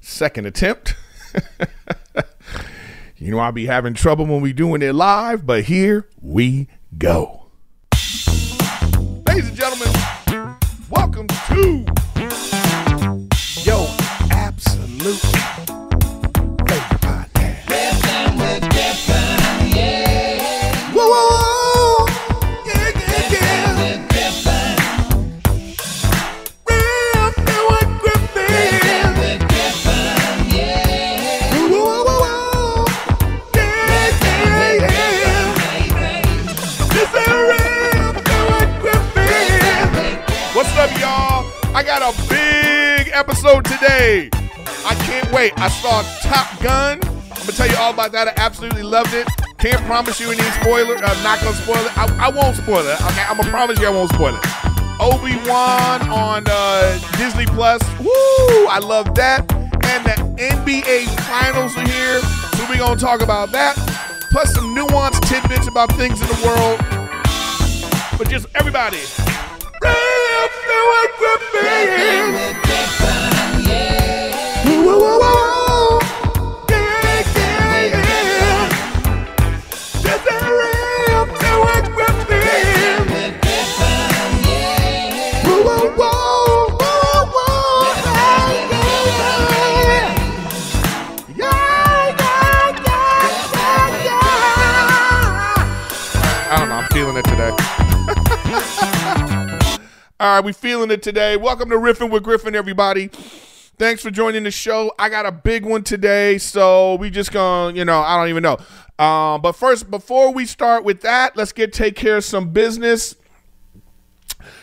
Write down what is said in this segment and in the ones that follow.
Second attempt. you know, I'll be having trouble when we doing it live, but here we go. Ladies and gentlemen, welcome to Wait. I saw Top Gun. I'm gonna tell you all about that. I absolutely loved it. Can't promise you any spoiler. I'm not gonna spoil it. I, I won't spoil it. Okay, I'm gonna promise you I won't spoil it. Obi Wan on uh, Disney Plus. Woo! I love that. And the NBA Finals are here, so we're gonna talk about that. Plus some nuanced tidbits about things in the world. But just everybody. All right, we feeling it today. Welcome to Riffin with Griffin, everybody. Thanks for joining the show. I got a big one today, so we just gonna, you know, I don't even know. Um, but first, before we start with that, let's get take care of some business.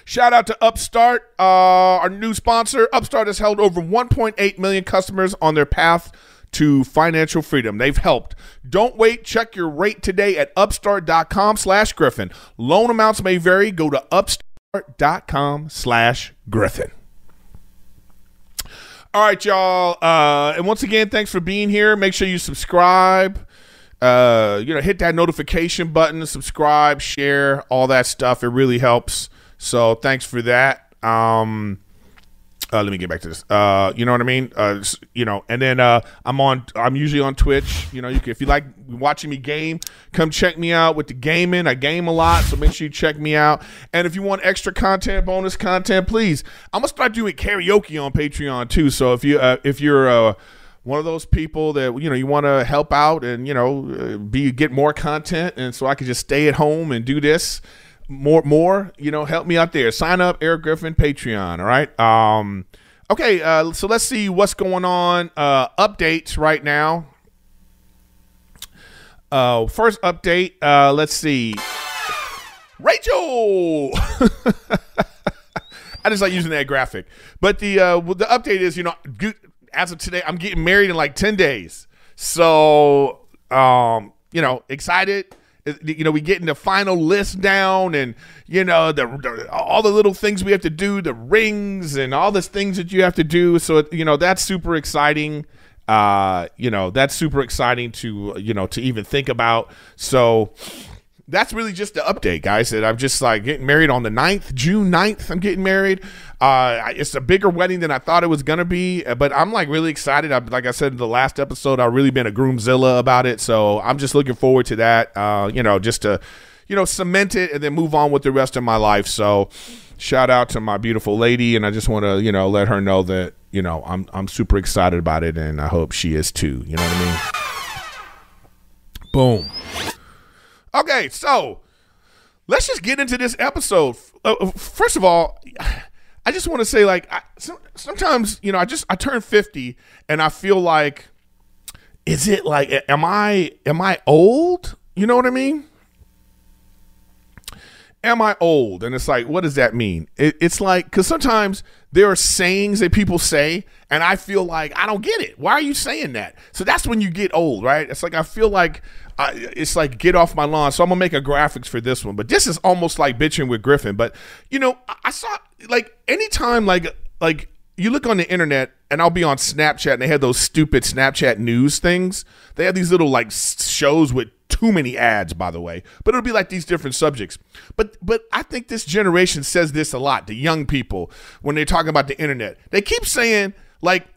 Shout out to Upstart, uh, our new sponsor. Upstart has held over 1.8 million customers on their path to financial freedom. They've helped. Don't wait. Check your rate today at upstart.com slash Griffin. Loan amounts may vary. Go to upstart.com slash Griffin. All right, y'all. Uh, and once again, thanks for being here. Make sure you subscribe. Uh, you know, hit that notification button, subscribe, share, all that stuff. It really helps. So thanks for that. Um, uh, let me get back to this. Uh, you know what I mean? Uh, you know, and then uh, I'm on. I'm usually on Twitch. You know, you can, if you like watching me game, come check me out with the gaming. I game a lot, so make sure you check me out. And if you want extra content, bonus content, please. I'm gonna start doing karaoke on Patreon too. So if you uh, if you're uh, one of those people that you know you want to help out and you know be get more content, and so I can just stay at home and do this more more you know help me out there. Sign up eric griffin patreon all right? Um okay uh so let's see what's going on uh updates right now. Uh first update uh let's see. Rachel! I just like using that graphic. But the uh the update is you know as of today i'm getting married in like 10 days. So um you know excited you know we getting the final list down and you know the, the all the little things we have to do the rings and all the things that you have to do. So you know that's super exciting. Uh you know that's super exciting to you know to even think about. So that's really just the update, guys. That I'm just like getting married on the 9th, June 9th. I'm getting married. Uh, it's a bigger wedding than I thought it was gonna be, uh, but I'm like really excited. I, like I said in the last episode, I've really been a groomzilla about it, so I'm just looking forward to that. Uh, you know, just to you know cement it and then move on with the rest of my life. So, shout out to my beautiful lady, and I just want to you know let her know that you know I'm I'm super excited about it, and I hope she is too. You know what I mean? Boom. Okay, so let's just get into this episode. Uh, uh, first of all, I just want to say, like, I, sometimes you know, I just I turn fifty, and I feel like, is it like, am I am I old? You know what I mean? Am I old? And it's like, what does that mean? It, it's like, because sometimes there are sayings that people say, and I feel like I don't get it. Why are you saying that? So that's when you get old, right? It's like I feel like I, it's like get off my lawn. So I'm gonna make a graphics for this one, but this is almost like bitching with Griffin. But you know, I, saw like anytime like like you look on the internet and I'll be on Snapchat and they have those stupid Snapchat news things. They have these little like shows with too many ads, by the way, but it'll be like these different subjects. But but I think this generation says this a lot. The young people when they're talking about the internet, they keep saying Like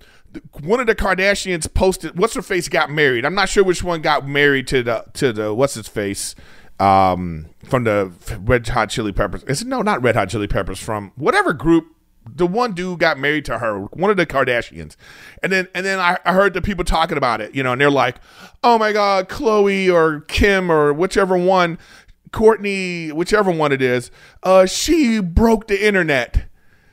one of the Kardashians posted, "What's her face got married?" I'm not sure which one got married to the to the what's his face um, from the Red Hot Chili Peppers. Is it, no, not Red Hot Chili Peppers. From whatever group the one dude got married to her, one of the Kardashians, and then and then I, I, heard the people talking about it, you know, and they're like, "Oh my God, Khloé or Kim or whichever one, Kourtney, whichever one it is, uh, she broke the internet.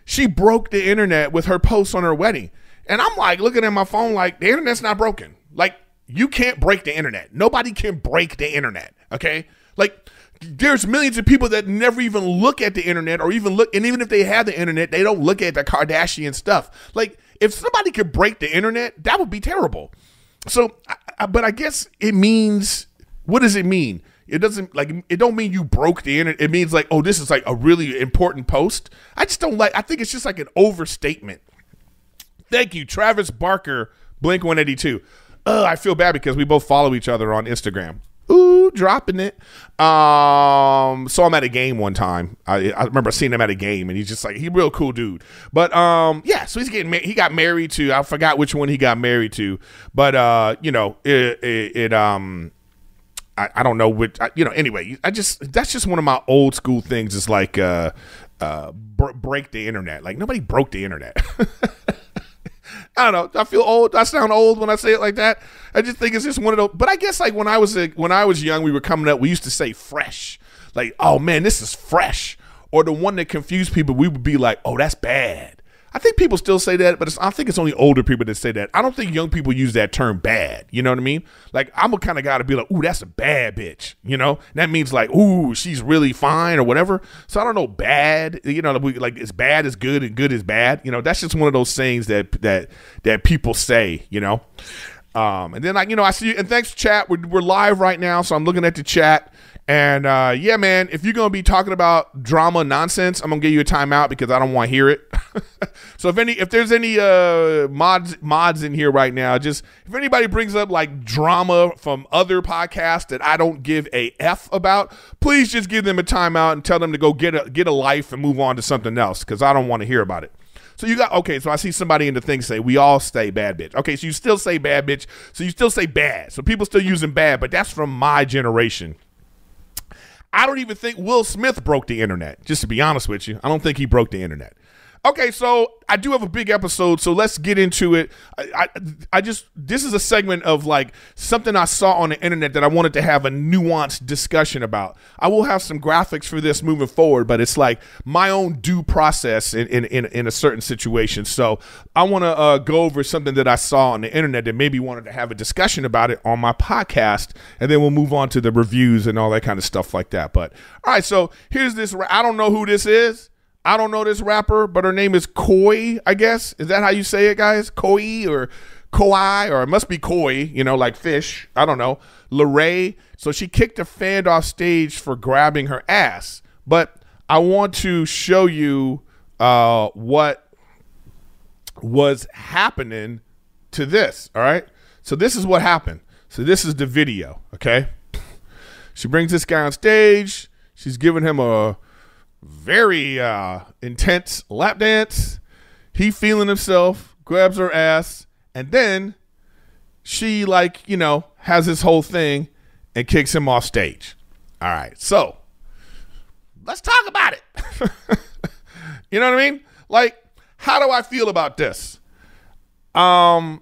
She broke the internet with her posts on her wedding." And I'm like looking at my phone, like the internet's not broken. Like you can't break the internet. Nobody can break the internet. Okay, like there's millions of people that never even look at the internet or even look and even if they have the internet they don't look at the kardashian stuff like if somebody could break the internet that would be terrible so but i guess it means what does it mean it doesn't like it don't mean you broke the internet it means like oh this is like a really important post i just don't like i think it's just like an overstatement thank you travis barker blink 182 uh, i feel bad because we both follow each other on instagram ooh, dropping it. Um, saw him at a game one time. I, I remember seeing him at a game, and he's just like he real cool dude. But um, yeah, so he's getting he got married to I forgot which one he got married to, but uh, you know it, it, it um. I, I don't know which, I, you know. Anyway, I just that's just one of my old school things. Is like uh, uh, br- break the internet. Like nobody broke the internet. I don't know. I feel old. I sound old when I say it like that. I just think it's just one of those. But I guess like when I was a, when I was young, we were coming up. We used to say fresh, like oh man, this is fresh. Or the one that confused people, we would be like, oh, that's bad. I think people still say that, but I think it's only older people that say that. I don't think young people use that term bad. You know what I mean? Like I'm a kind of guy to be like, ooh, that's a bad bitch. You know, that means like, ooh, she's really fine or whatever. So I don't know, bad. You know, like as bad is good and good is bad. You know, that's just one of those sayings that that that people say. You know. Um, and then I, you know, I see, you. and thanks chat. We're, we're live right now, so I'm looking at the chat, and uh, yeah, man, if you're gonna be talking about drama nonsense, I'm gonna give you a timeout because I don't want to hear it. so if any, if there's any uh, mods mods in here right now, just if anybody brings up like drama from other podcasts that I don't give a f about, please just give them a timeout and tell them to go get a get a life and move on to something else because I don't want to hear about it. So you got okay. So I see somebody in the thing say we all say bad bitch. Okay, so you still say bad bitch. So you still say bad. So people still using bad, but that's from my generation. I don't even think Will Smith broke the internet. Just to be honest with you, I don't think he broke the internet. Okay, so I do have a big episode, so let's get into it. I, I, I, just this is a segment of like something I saw on the internet that I wanted to have a nuanced discussion about. I will have some graphics for this moving forward, but it's like my own due process in in, in, in a certain situation. So I want to uh, go over something that I saw on the internet that maybe wanted to have a discussion about it on my podcast, and then we'll move on to the reviews and all that kind of stuff like that. But all right, so here's this. I don't know who this is. I don't know this rapper, but her name is Koi, I guess. Is that how you say it, guys? Koi or Koi, or it must be Koi, you know, like fish. I don't know. Leray. So she kicked a fan off stage for grabbing her ass. But I want to show you uh, what was happening to this. All right. So this is what happened. So this is the video. Okay. She brings this guy on stage. She's giving him a very uh, intense lap dance. He feeling himself, grabs her ass, and then she like you know has this whole thing and kicks him off stage. All right, so let's talk about it. you know what I mean? Like, how do I feel about this? Um,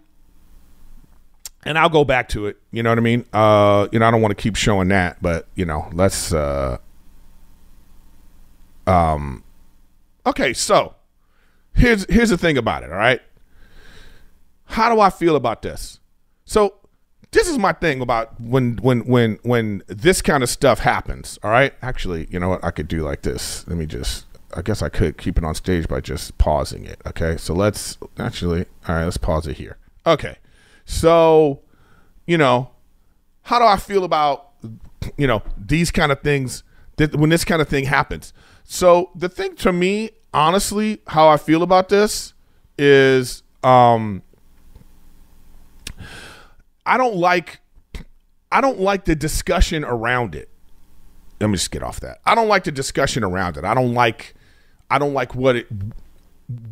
and I'll go back to it. You know what I mean? Uh, you know, I don't want to keep showing that, but you know, let's uh um, okay, so here's here's the thing about it. All right, how do I feel about this? So this is my thing about when when when when this kind of stuff happens. All right, actually, you know what? I could do like this. Let me just. I guess I could keep it on stage by just pausing it. Okay, so let's actually. All right, let's pause it here. Okay, so you know, how do I feel about you know these kind of things that when this kind of thing happens? So the thing to me, honestly, how I feel about this is um I don't like I don't like the discussion around it. Let me just get off that. I don't like the discussion around it. I don't like I don't like what it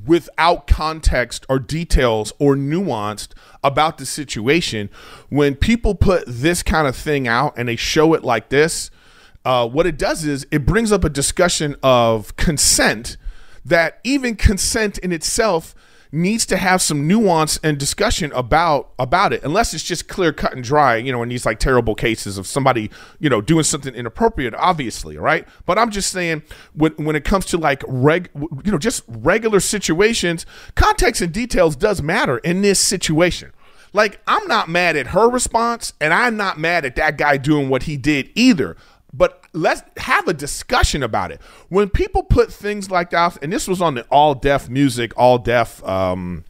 without context or details or nuanced about the situation. When people put this kind of thing out and they show it like this, uh, what it does is it brings up a discussion of consent that even consent in itself needs to have some nuance and discussion about about it unless it's just clear cut and dry you know in these like terrible cases of somebody you know doing something inappropriate obviously right? But i'm just saying when when it comes to like reg you know just regular situations context and details does matter in this situation. Like i'm not mad at her response and i'm not mad at that guy doing what he did either but let's have a discussion about it. When people put things like that, and this was on the All Def Music, All Def um,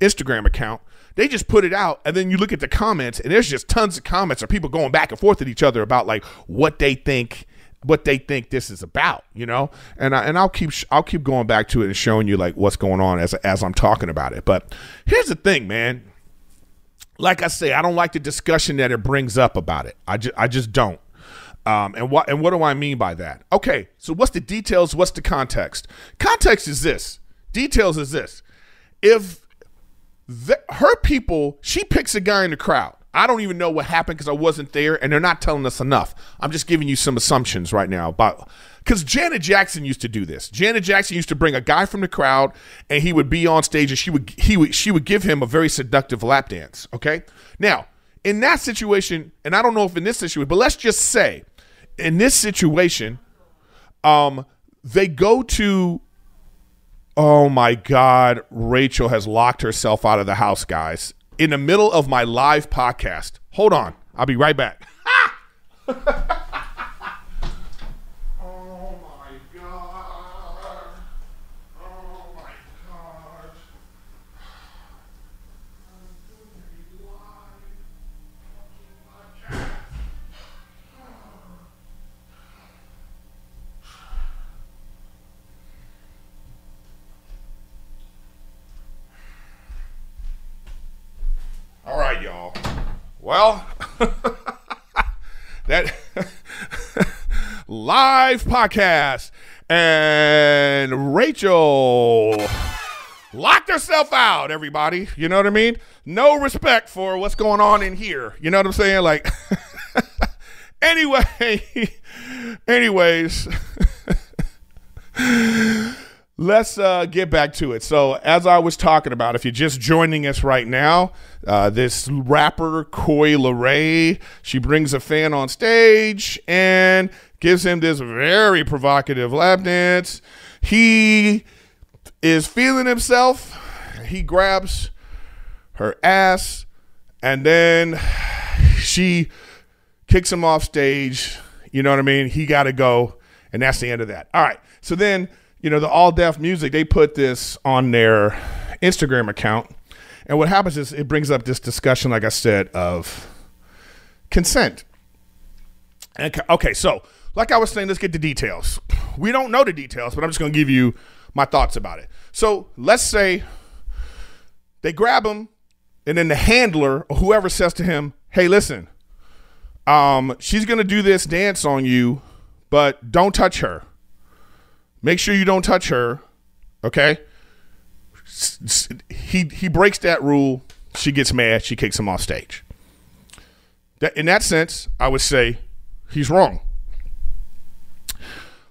Instagram account, they just put it out, and then you look at the comments, and there's just tons of comments of people going back and forth at each other about like what they think what they think this is about, you know. And I, and I'll keep I'll keep going back to it and showing you like what's going on as as I'm talking about it. But here's the thing, man. Like I say, I don't like the discussion that it brings up about it. I just I just don't. Um, and what and what do I mean by that? Okay, so what's the details? What's the context? Context is this. Details is this. If the, her people, she picks a guy in the crowd. I don't even know what happened because I wasn't there, and they're not telling us enough. I'm just giving you some assumptions right now about because Janet Jackson used to do this. Janet Jackson used to bring a guy from the crowd, and he would be on stage, and she would he would she would give him a very seductive lap dance. Okay, now in that situation, and I don't know if in this situation, but let's just say in this situation, um, they go to. Oh my God, Rachel has locked herself out of the house, guys. In the middle of my live podcast. Hold on. I'll be right back. All right, y'all. Well, that live podcast and Rachel locked herself out, everybody. You know what I mean? No respect for what's going on in here. You know what I'm saying? Like, anyway, anyways. Let's uh, get back to it. So, as I was talking about, if you're just joining us right now, uh, this rapper Coi Leray, she brings a fan on stage and gives him this very provocative lap dance. He is feeling himself. He grabs her ass, and then she kicks him off stage. You know what I mean? He got to go, and that's the end of that. All right. So then you know, the All Def Music, they put this on their Instagram account. And what happens is it brings up this discussion, like I said, of consent. And, okay, so like I was saying, let's get the details. We don't know the details, but I'm just going to give you my thoughts about it. So let's say they grab him, and then the handler or whoever says to him, "Hey, listen, um, she's going to do this dance on you, but don't touch her." Make sure you don't touch her. Okay. He he breaks that rule. She gets mad. She kicks him off stage. That, in that sense, I would say he's wrong.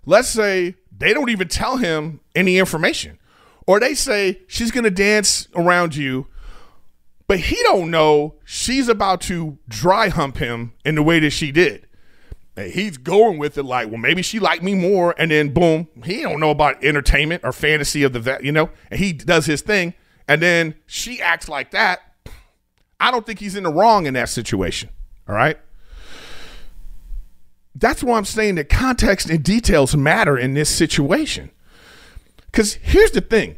Let's say they don't even tell him any information, or they say she's going to dance around you, but he don't know she's about to dry hump him in the way that she did he's going with it like, well, maybe she liked me more, and then boom, he don't know about entertainment or fantasy of the you know, and he does his thing, and then she acts like that. I don't think he's in the wrong in that situation. All right. That's why I'm saying that context and details matter in this situation. Because here's the thing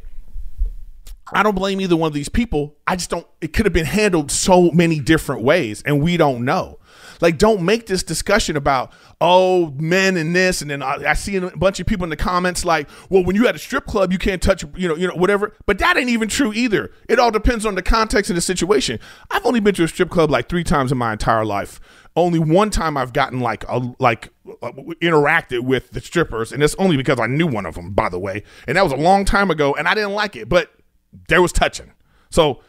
I don't blame either one of these people. I just don't, it could have been handled so many different ways, and we don't know. Like, don't make this discussion about, oh, men and this. And then I, I, see a bunch of people in the comments like, well, when you at a strip club, you can't touch, you know, you know, whatever. But that ain't even true either. It all depends on the context and the situation. I've only been to a strip club like three times in my entire life. only one time I've gotten like a like uh, interacted with the strippers, and it's only because I knew one of them, by the way, and that was a long time ago, and I didn't like it, but there was touching. So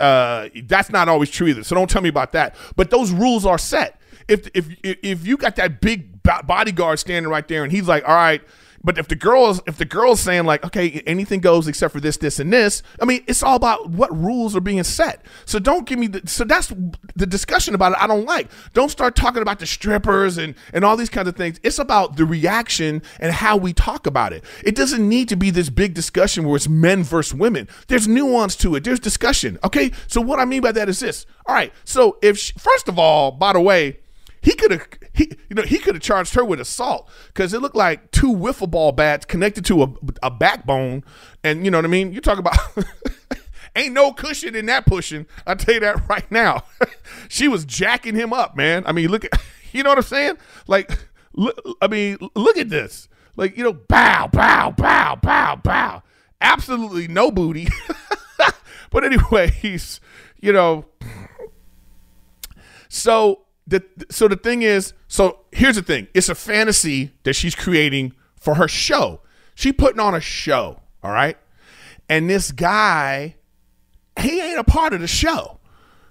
uh, that's not always true either. So don't tell me about that. But those rules are set. If if if you got that big bodyguard standing right there, and he's like, "All right." But if the girls, if the girl's saying like, okay, anything goes except for this, this, and this, I mean, it's all about what rules are being set. So don't give me the. So that's the discussion about it. I don't like. Don't start talking about the strippers and and all these kinds of things. It's about the reaction and how we talk about it. It doesn't need to be this big discussion where it's men versus women. There's nuance to it. There's discussion. Okay. So what I mean by that is this. All right. So if she, first of all, by the way he could have he you know he could have charged her with assault because it looked like two wiffle ball bats connected to a, a backbone, and you know what I mean. You talk about ain't no cushion in that pushing. I tell you that right now. she was jacking him up, man. I mean, look at you know what I'm saying? Like, look, I mean, look at this. Like you know, bow, bow, bow, bow, bow. Absolutely no booty. but anyway, he's you know. So the, so the thing is, so here's the thing. It's a fantasy that she's creating for her show. She putting on a show, all right? And this guy, he ain't a part of the show.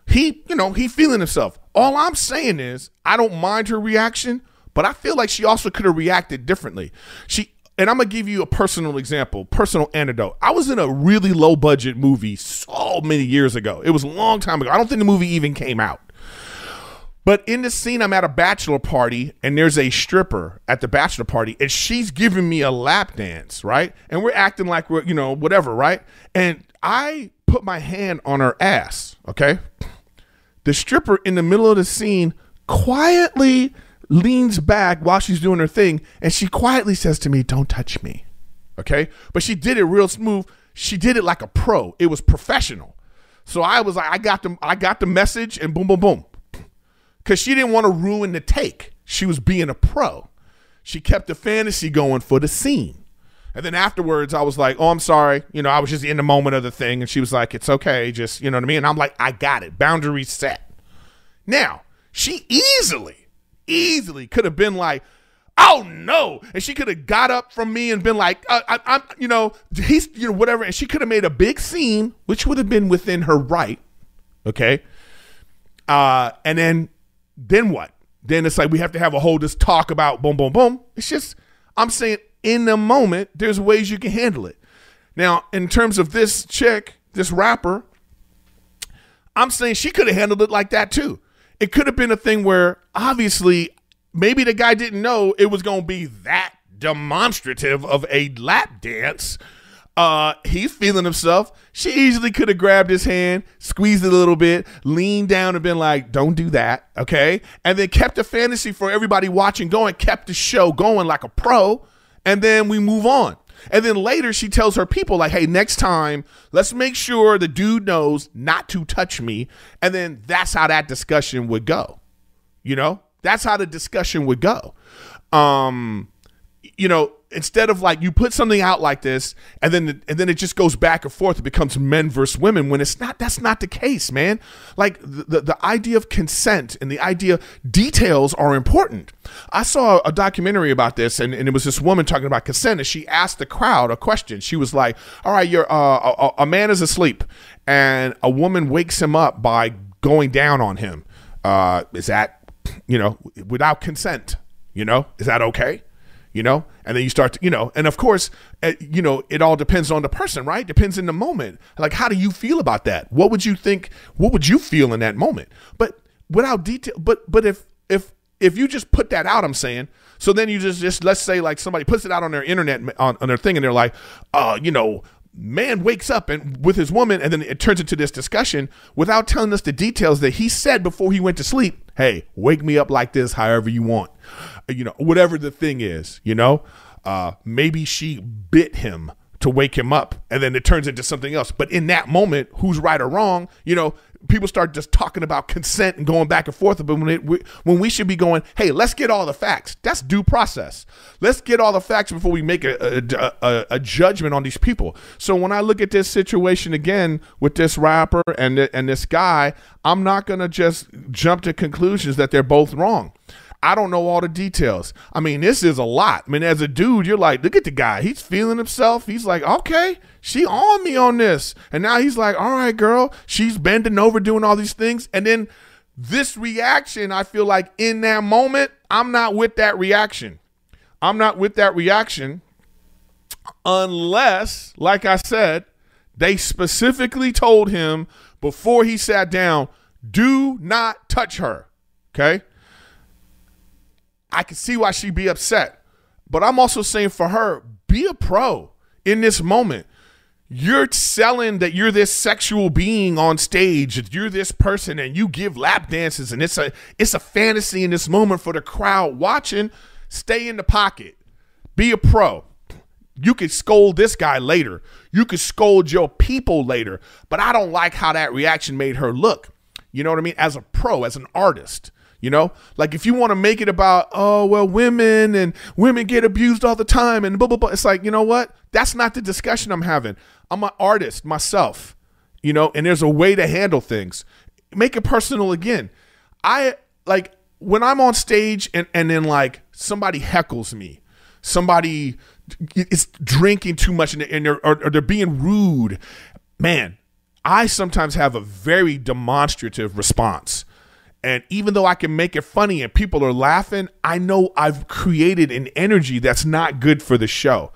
He, you know, he feeling himself. All I'm saying is, I don't mind her reaction, but I feel like she also could have reacted differently. She and I'm gonna give you a personal example, personal anecdote. I was in a really low budget movie so many years ago. It was a long time ago. I don't think the movie even came out. But in the scene, I'm at a bachelor party and there's a stripper at the bachelor party and she's giving me a lap dance, right? And we're acting like we're, you know, whatever, right? And I put my hand on her ass, okay? The stripper in the middle of the scene quietly leans back while she's doing her thing and she quietly says to me, Don't touch me, okay? But she did it real smooth. She did it like a pro, it was professional. So I was like, I got the, I got the message and boom, boom, boom because she didn't want to ruin the take. She was being a pro. She kept the fantasy going for the scene. And then afterwards, I was like, oh, I'm sorry. You know, I was just in the moment of the thing. And she was like, it's okay. Just, you know what I mean? And I'm like, I got it. Boundaries set. Now, she easily, easily could have been like, oh no. And she could have got up from me and been like, uh, I, am you know, he's, you know, whatever. And she could have made a big scene, which would have been within her right. Okay. Uh, and then then what? Then it's like we have to have a whole this talk about boom, boom, boom. It's just, I'm saying in the moment, there's ways you can handle it. Now, in terms of this chick, this rapper, I'm saying she could have handled it like that too. It could have been a thing where obviously maybe the guy didn't know it was going to be that demonstrative of a lap dance uh, he's feeling himself. She easily could have grabbed his hand, squeezed it a little bit, leaned down and been like, don't do that. Okay. And then kept the fantasy for everybody watching going, kept the show going like a pro. And then we move on. And then later she tells her people, like, hey, next time, let's make sure the dude knows not to touch me. And then that's how that discussion would go. You know, that's how the discussion would go. Um, you know, instead of like you put something out like this and then and then it just goes back and forth it becomes men versus women when it's not that's not the case man. Like the the idea of consent and the idea details are important. I saw a documentary about this and, and it was this woman talking about consent and she asked the crowd a question. She was like all right you're uh, a, a man is asleep and a woman wakes him up by going down on him. Uh, is that you know without consent you know? Is that okay you know? And then you start to you know and of course uh, you know it all depends on the person right? Depends in the moment. Like how do you feel about that? What would you think what would you feel in that moment? But without detail but but if if if you just put that out i'm saying so then you just just let's say like somebody puts it out on their internet on, on their thing and they're like uh you know man wakes up and with his woman and then it turns into this discussion without telling us the details that he said before he went to sleep hey wake me up like this however you want. You know, whatever the thing is, you know, uh, maybe she bit him to wake him up and then it turns into something else. But in that moment who's right or wrong you know people start just talking about consent and going back and forth but when, it, when we should be going hey let's get all the facts. That's due process. Let's get all the facts before we make a, a, a, a judgment on these people. So when i look at this situation again with this rapper and, and this guy i'm not going to just jump to conclusions that they're both wrong I don't know all the details. I mean, this is a lot. I mean, as a dude, you're like, look at the guy. He's feeling himself. He's like, okay, she on me on this. And now he's like, all right, girl. She's bending over, doing all these things. And then this reaction, I feel like in that moment, I'm not with that reaction. I'm not with that reaction unless, like I said, they specifically told him before he sat down, do not touch her. Okay. I can see why she'd be upset. But I'm also saying for her, be a pro in this moment. You're selling that you're this sexual being on stage, that you're this person, and you give lap dances, and it's a it's a fantasy in this moment for the crowd watching. Stay in the pocket. Be a pro. You could scold this guy later. You could scold your people later. But I don't like how that reaction made her look. You know what I mean? As a pro, as an artist. You know, like if you want to make it about, oh, well, women and women get abused all the time and blah, blah, blah. It's like, you know what? That's not the discussion I'm having. I'm an artist myself, you know, and there's a way to handle things. Make it personal again. I like when I'm on stage and, and then like somebody heckles me, somebody is drinking too much and, they're, or, or they're being rude. Man, I sometimes have a very demonstrative response and even though I can make it funny and people are laughing, I know I've created an energy that's not good for the show.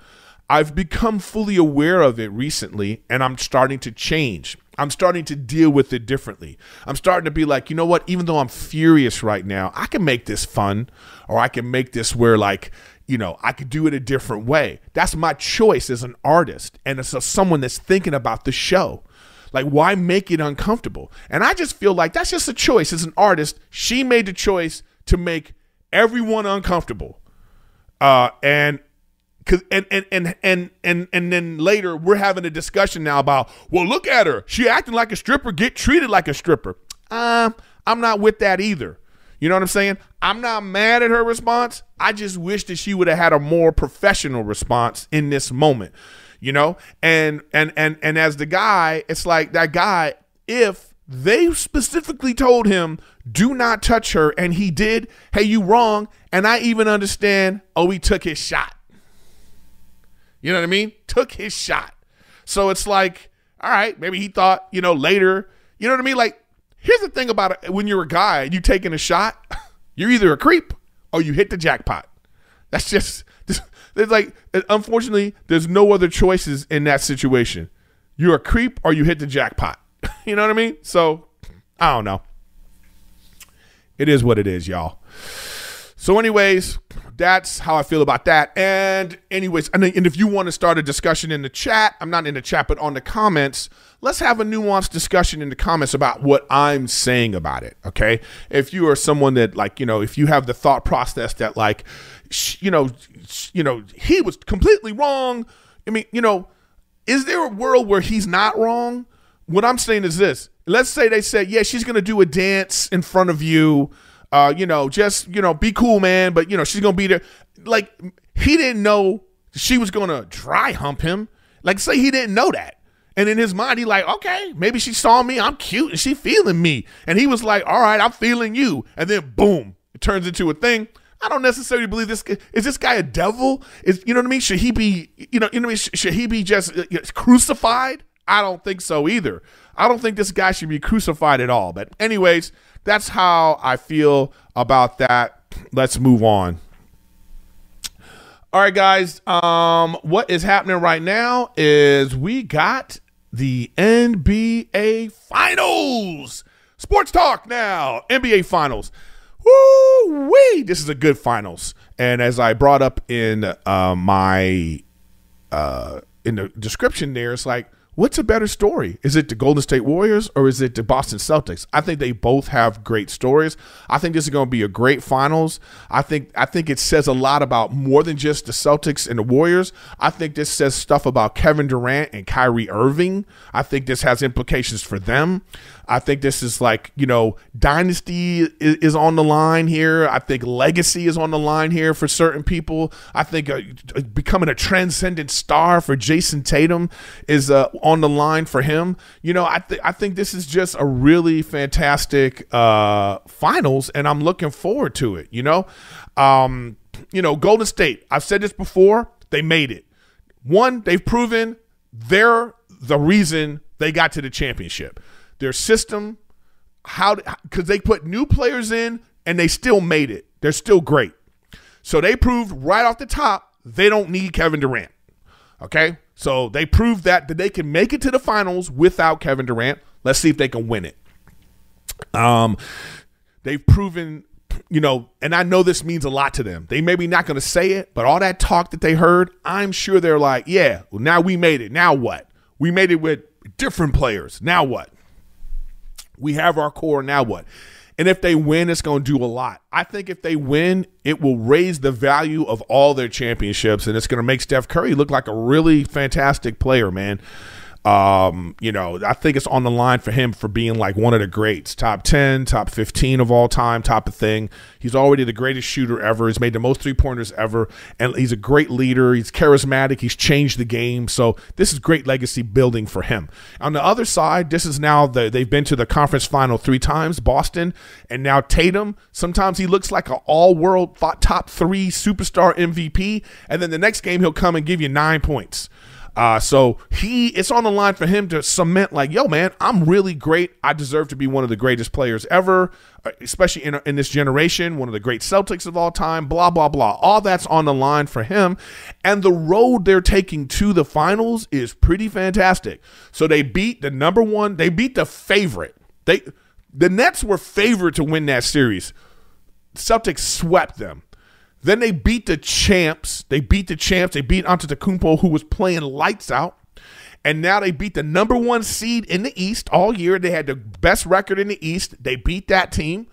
I've become fully aware of it recently and I'm starting to change. I'm starting to deal with it differently. I'm starting to be like, you know what? Even though I'm furious right now, I can make this fun or I can make this where, like, you know, I could do it a different way. That's my choice as an artist and as a, someone that's thinking about the show. Like, why make it uncomfortable? And I just feel like that's just a choice. As an artist, she made the choice to make everyone uncomfortable. Uh, and Cause and, and and and and and then later we're having a discussion now about well look at her she acting like a stripper get treated like a stripper um I'm not with that either you know what I'm saying I'm not mad at her response I just wish that she would have had a more professional response in this moment you know? And and and and as the guy it's like that guy if they specifically told him do not touch her and he did hey you wrong and i even understand oh he took his shot. You know what i mean? Took his shot. So it's like all right maybe he thought you know later you know what i mean? Like here's the thing about it when you're a guy you taking a shot you're either a creep or you hit the jackpot. That's just there's like, unfortunately, there's no other choices in that situation. You're a creep or you hit the jackpot. you know what I mean? So, I don't know. It is what it is, y'all. So, anyways, that's how I feel about that. And, anyways, and, and if you want to start a discussion in the chat, I'm not in the chat, but on the comments, let's have a nuanced discussion in the comments about what I'm saying about it. Okay. If you are someone that, like, you know, if you have the thought process that, like, you know, you know, he was completely wrong. I mean, you know, is there a world where he's not wrong? What I'm saying is this. Let's say they said, yeah, she's going to do a dance in front of you. Uh, you know, just, you know, be cool, man. But, you know, she's to be there. Like, he didn't know she was to dry hump him. Like, say he didn't know that. And in his mind, he like, okay, maybe she saw me. I'm cute and she feeling me. And he was like, all right, I'm feeling you. And then boom, it turns into a thing. I don't necessarily believe this. Is this guy a devil? Is you know what I mean? Should he be you know you know I mean? Should he be just uh, crucified? I don't think so either. I don't think this guy should be crucified at all. But anyways, that's how I feel about that. Let's move on. All right, guys. Um, what is happening right now is we got the NBA Finals. Sports talk now. NBA Finals. Woo wee! This is a good finals. And as I brought up in uh, my uh, in the description there, it's like, what's a better story? Is it the Golden State Warriors or is it the Boston Celtics? I think they both have great stories. I think this is going to be a great finals. I think I think it says a lot about more than just the Celtics and the Warriors. I think this says stuff about Kevin Durant and Kyrie Irving. I think this has implications for them. I think this is like, you know, dynasty is, is on the line here. I think legacy is on the line here for certain people. I think uh, becoming a transcendent star for Jayson Tatum is uh, on the line for him. You know, I, th- I think this is just a really fantastic uh, finals, and I'm looking forward to it, you know? Um, you know, Golden State, I've said this before, they made it. One, they've proven they're the reason they got to the championship their system, how because they put new players in and they still made it. They're still great. So they proved right off the top they don't need Kevin Durant. Okay? So they proved that that they can make it to the finals without Kevin Durant. Let's see if they can win it. Um they've proven you know, and I know this means a lot to them. They maybe not going to say it, but all that talk that they heard, I'm sure they're like, yeah, well, now we made it. Now what? We made it with different players. Now what? We have our core. Now what? And if they win, it's going to do a lot. I think if they win, it will raise the value of all their championships, and it's going to make Steph Curry look like a really fantastic player, man. Um, you know, I think it's on the line for him for being like one of the greats, top 10, top 15 of all time, type of thing. He's already the greatest shooter ever. He's made the most three pointers ever, and he's a great leader. He's charismatic. He's changed the game. So this is great legacy building for him. On the other side, this is now the they've been to the conference final three times, Boston, and now Tatum. Sometimes he looks like an all world top three superstar MVP, and then the next game he'll come and give you nine points. Uh, so he, it's on the line for him to cement, like, yo, man, I'm really great. I deserve to be one of the greatest players ever, uh, especially in, in this generation, one of the great Celtics of all time, blah, blah, blah. All that's on the line for him. And the road they're taking to the finals is pretty fantastic. So they beat the number one, they beat the favorite. They, the Nets were favored to win that series. Celtics swept them. Then they beat the champs. They beat the champs. They beat Antetokounmpo, who was playing lights out. And now they beat the number one seed in the East all year. They had the best record in the East. They beat that team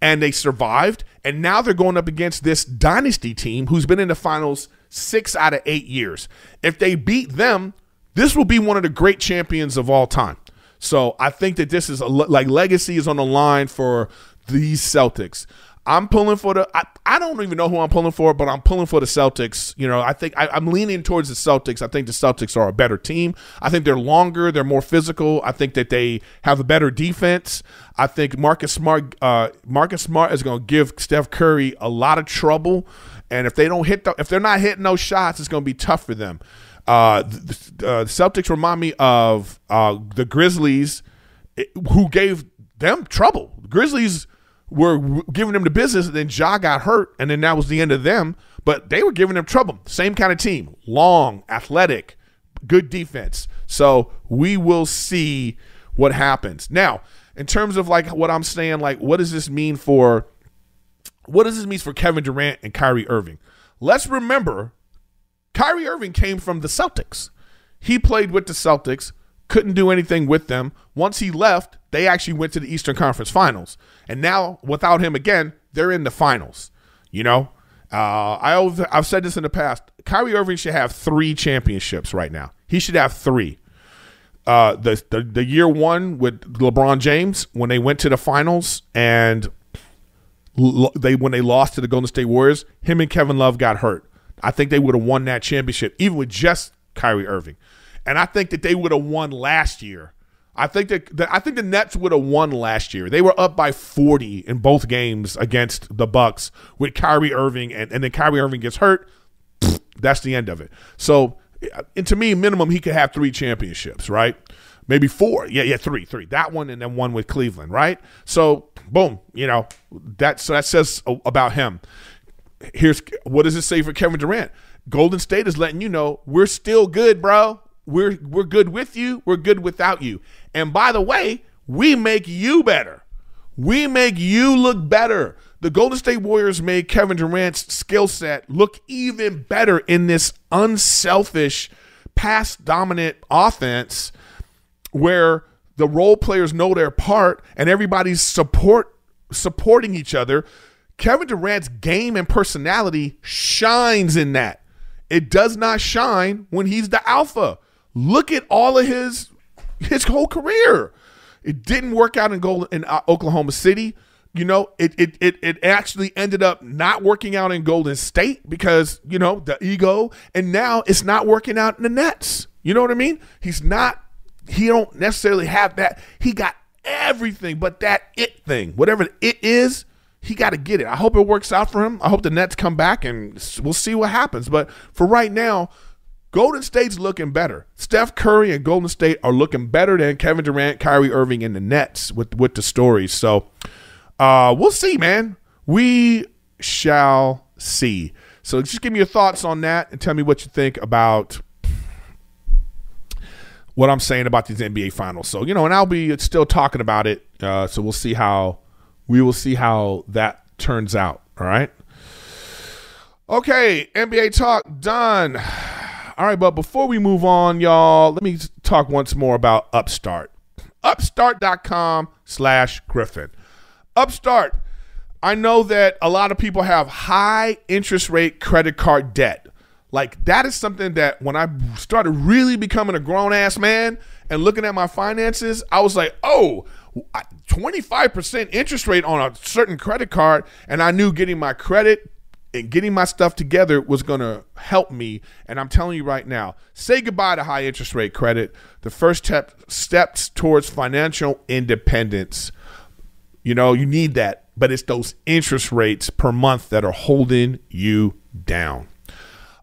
and they survived. And now they're going up against this dynasty team who's been in the finals six out of eight years. If they beat them, this will be one of the great champions of all time. So I think that this is a, like legacy is on the line for these Celtics. I'm pulling for the. I, I don't even know who I'm pulling for, but I'm pulling for the Celtics. You know, I think I, am leaning towards the Celtics. I think the Celtics are a better team. I think they're longer. They're more physical. I think that they have a better defense. I think Marcus Smart. Uh, Marcus Smart is going to give Steph Curry a lot of trouble, and if they don't hit, the, if they're not hitting those shots, it's going to be tough for them. Uh, the, uh, the Celtics remind me of uh, the Grizzlies, who gave them trouble. Grizzlies were giving them the business, and then Ja got hurt, and then that was the end of them. But they were giving them trouble. Same kind of team, long, athletic, good defense. So we will see what happens. Now, in terms of like what I'm saying, like what does this mean for what does this mean for Kevin Durant and Kyrie Irving? Let's remember Kyrie Irving came from the Celtics. He played with the Celtics couldn't do anything with them. Once he left, they actually went to the Eastern Conference Finals. And now, without him again, they're in the finals. You know, uh, I always, I've said this in the past. Kyrie Irving should have three championships right now. He should have three. Uh, the, the the year one with LeBron James when they went to the finals and they when they lost to the Golden State Warriors, him and Kevin Love got hurt. I think they would have won that championship even with just Kyrie Irving and I think that they would have won last year. I think that I think the Nets would have won last year. They were up by 40 in both games against the Bucks with Kyrie Irving, and, and then Kyrie Irving gets hurt. That's the end of it. So, eh, and to me, minimum he could have three championships, right? Maybe four. Yeah, yeah, three, three. That one and then one with Cleveland, right? So, boom, you know that. So that says about him. Here's what does it say for Kevin Durant? Golden State is letting you know we're still good, bro. We're we're good with you, we're good without you. And by the way, we make you better. We make you look better. The Golden State Warriors made Kevin Durant's skill set look even better in this unselfish, pass dominant offense where the role players know their part and everybody's support supporting each other. Kevin Durant's game and personality shines in that. It does not shine when he's the alpha. Look at all of his his whole career. It didn't work out in Gold in uh, Oklahoma City. You know, it, it it it actually ended up not working out in Golden State because you know the ego, and now it's not working out in the Nets. You know what I mean? He's not. He don't necessarily have that. He got everything but that it thing, whatever it is. He got to get it. I hope it works out for him. I hope the Nets come back and we'll see what happens. But for right now, Golden State's looking better. Steph Curry and Golden State are looking better than Kevin Durant, Kyrie Irving, and the Nets with with the stories. So uh, we'll see, man. We shall see. So just give me your thoughts on that and tell me what you think about what I'm saying about these NBA finals. So, you know, and I'll be still talking about it. Uh, so we'll see how we will see how that turns out. All right. Okay, NBA talk done. All right, but before we move on, y'all, let me talk once more about Upstart. Upstart.com slash Griffin. Upstart, I know that a lot of people have high interest rate credit card debt. Like that is something that when I started really becoming a grown ass man and looking at my finances, I was like, oh, 25% interest rate on a certain credit card. And I knew getting my credit and getting my stuff together was going to help me. And I'm telling you right now, say goodbye to high interest rate credit. The first step steps towards financial independence you know, you need that, but it's those interest rates per month that are holding you down.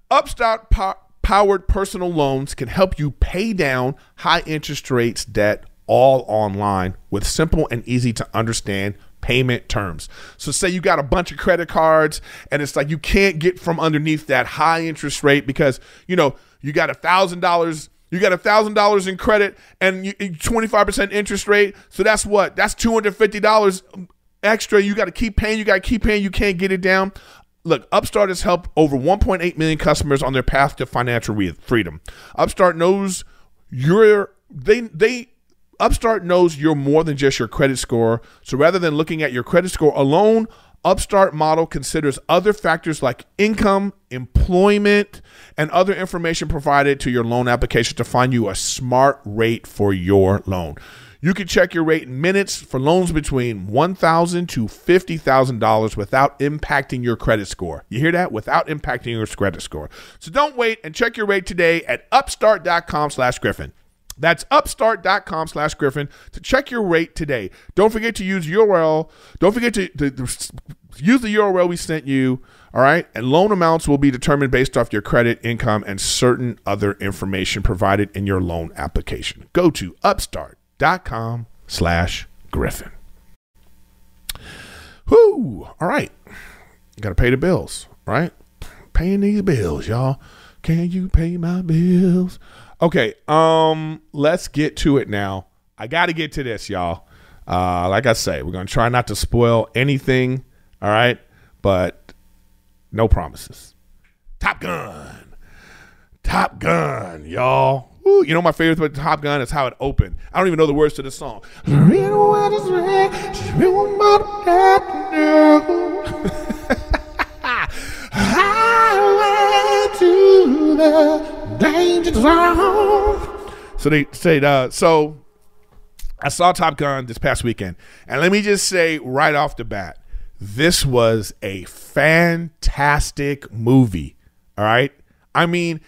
Upstart po- powered personal loans can help you pay down high interest rates debt all online with simple and easy to understand payment terms. So say you got a bunch of credit cards and it's like you can't get from underneath that high interest rate because, you know, you got a thousand dollars you got a thousand dollars in credit and you, twenty five percent interest rate. So that's what? That's two hundred fifty dollars extra. You got to keep paying. You got to keep paying. You can't get it down. Look, Upstart has helped over 1.8 million customers on their path to financial freedom. Upstart knows you're they they Upstart knows you're more than just your credit score. So rather than looking at your credit score alone, Upstart model considers other factors like income, employment, and other information provided to your loan application to find you a smart rate for your loan. You can check your rate in minutes for loans between $1,000 to $50,000 without impacting your credit score. You hear that? Without impacting your credit score. So don't wait and check your rate today at upstart.com slash Griffin. That's upstart.com slash Griffin to check your rate today. Don't forget to use URL. Don't forget to, to, to, use the URL we sent you. All right. And loan amounts will be determined based off your credit, income, and certain other information provided in your loan application. Go to upstart.com slash Griffin. Whoo. All right. Got to pay the bills, right? Paying these bills, y'all. Can you pay my bills? Okay, um, let's get to it now. I got to get to this, y'all. Uh, like I say, we're gonna try not to spoil anything. All right, but no promises. Top Gun, Top Gun, y'all. Ooh, you know my favorite with Top Gun is how it opened. I don't even know the words to the song. danger zone. So they said, uh, so I saw Top Gun this past weekend, and let me just say right off the bat, this was a fantastic movie. All right. I mean,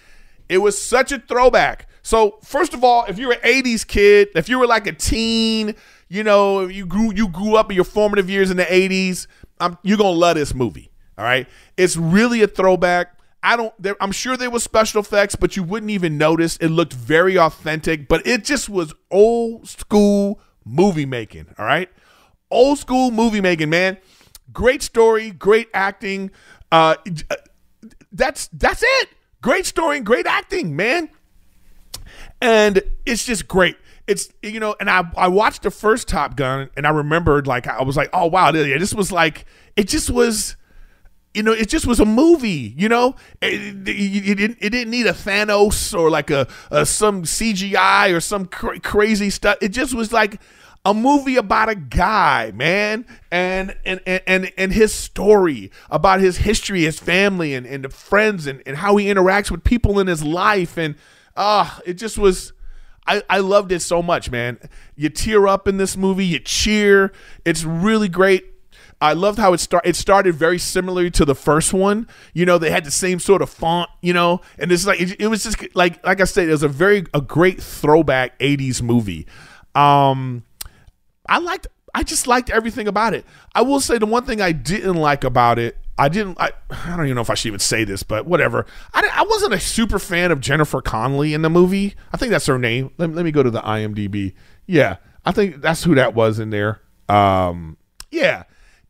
it was such a throwback. So, first of all, if you're an 80s kid, if you were like a teen, you know, you grew you grew up in your formative years in the 80s, um, you're going to love this movie. All right. It's really a throwback. I don't. I'm sure there was special effects, but you wouldn't even notice. It looked very authentic, but it just was old school movie making. All right, old school movie making, man. Great story, great acting. Uh, that's that's it. Great story and great acting, man. And it's just great. It's you know, and I I watched the first Top Gun, and I remembered like I was like, oh wow, this was like it just was you know, it just was a movie. You know, it, it, it, didn't, it didn't need a Thanos or like a, a some CGI or some cra- crazy stuff. It just was like a movie about a guy, man, and and and and his story about his history, his family, and and the friends, and and how he interacts with people in his life, and ah, uh, it just was. I, I loved it so much, man. You tear up in this movie, you cheer. It's really great. I loved how it start. It started very similarly to the first one. You know, they had the same sort of font. You know, and it's like it, it was just like like I said, it was a very a great throwback '80s movie. Um, I liked. I just liked everything about it. I will say the one thing I didn't like about it. I didn't. I, I don't even know if I should even say this, but whatever. I, I wasn't a super fan of Jennifer Connelly in the movie. I think that's her name. Let, let me go to the IMDb. Yeah, I think that's who that was in there. Um, yeah,